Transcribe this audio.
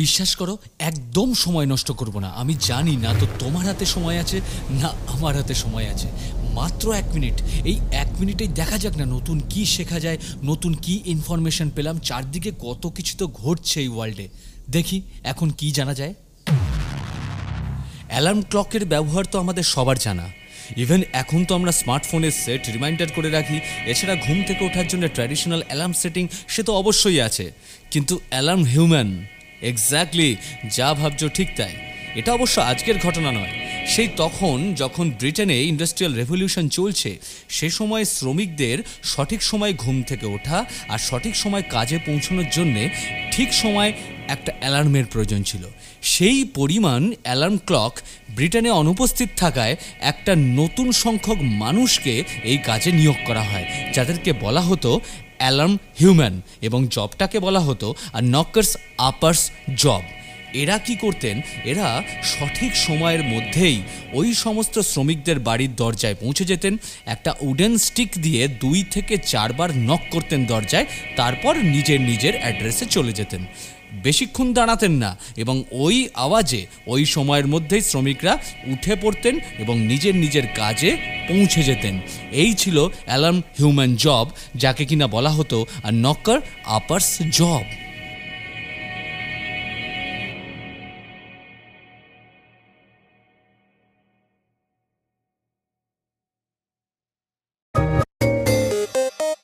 বিশ্বাস করো, একদম সময় নষ্ট করব না। আমি জানি না তো তোমার হাতে সময় আছে, না আমার হাতে সময় আছে। মাত্র এক মিনিট। এই এক মিনিটেই দেখা যাক না নতুন কি শেখা যায়, নতুন কি ইনফরমেশন পেলাম। চারদিকে কত কিছু তো ঘটছে এই ওয়ার্ল্ডে দেখি এখন কি জানা যায়। অ্যালার্ম ক্লকের ব্যবহার তো আমাদের সবার জানা। ইভেন এখন তো আমরা স্মার্টফোনের সেট রিমাইন্ডার করে রাখি। এছাড়া ঘুম থেকে ওঠার জন্য ট্র্যাডিশনাল অ্যালার্ম সেটিং সে তো অবশ্যই আছে। কিন্তু অ্যালার্ম হিউম্যান এক্স্যাক্টলি যা ভাবছ ঠিক তাই। এটা অবশ্য আজকের ঘটনা নয়। সেই তখন যখন ব্রিটেনে ইন্ডাস্ট্রিয়াল রেভলিউশন চলছে, সে সময় শ্রমিকদের সঠিক সময় ঘুম থেকে ওঠা আর সঠিক সময় কাজে পৌঁছানোর জন্যে ঠিক সময় একটা অ্যালার্মের প্রয়োজন ছিল। সেই পরিমাণ অ্যালার্ম ক্লক ব্রিটেনে অনুপস্থিত থাকায় একটা নতুন সংখ্যক মানুষকে এই কাজে নিয়োগ করা হয়, যাদেরকে বলা হতো অ্যালার্ম হিউম্যান এবং জবটাকে বলা হতো আর নকার্স আপার্স জব। এরা কি করতেন? এরা সঠিক সময়ের মধ্যেই ওই সমস্ত শ্রমিকদের বাড়ির দরজায় পৌঁছে যেতেন, একটা উডেন স্টিক দিয়ে দুই থেকে চারবার নক করতেন দরজায়, তারপর নিজের নিজের অ্যাড্রেসে চলে যেতেন। বেশিক্ষণ দাঁড়াতেন না এবং ওই আওয়াজে, ওই সময়ের মধ্যেই শ্রমিকরা উঠে পড়তেন এবং নিজের নিজের কাজে পৌঁছে যেতেন। এই ছিল অ্যালার্ম হিউম্যান জব, যাকে কিনা বলা হতো আর নকার আপার্স জব।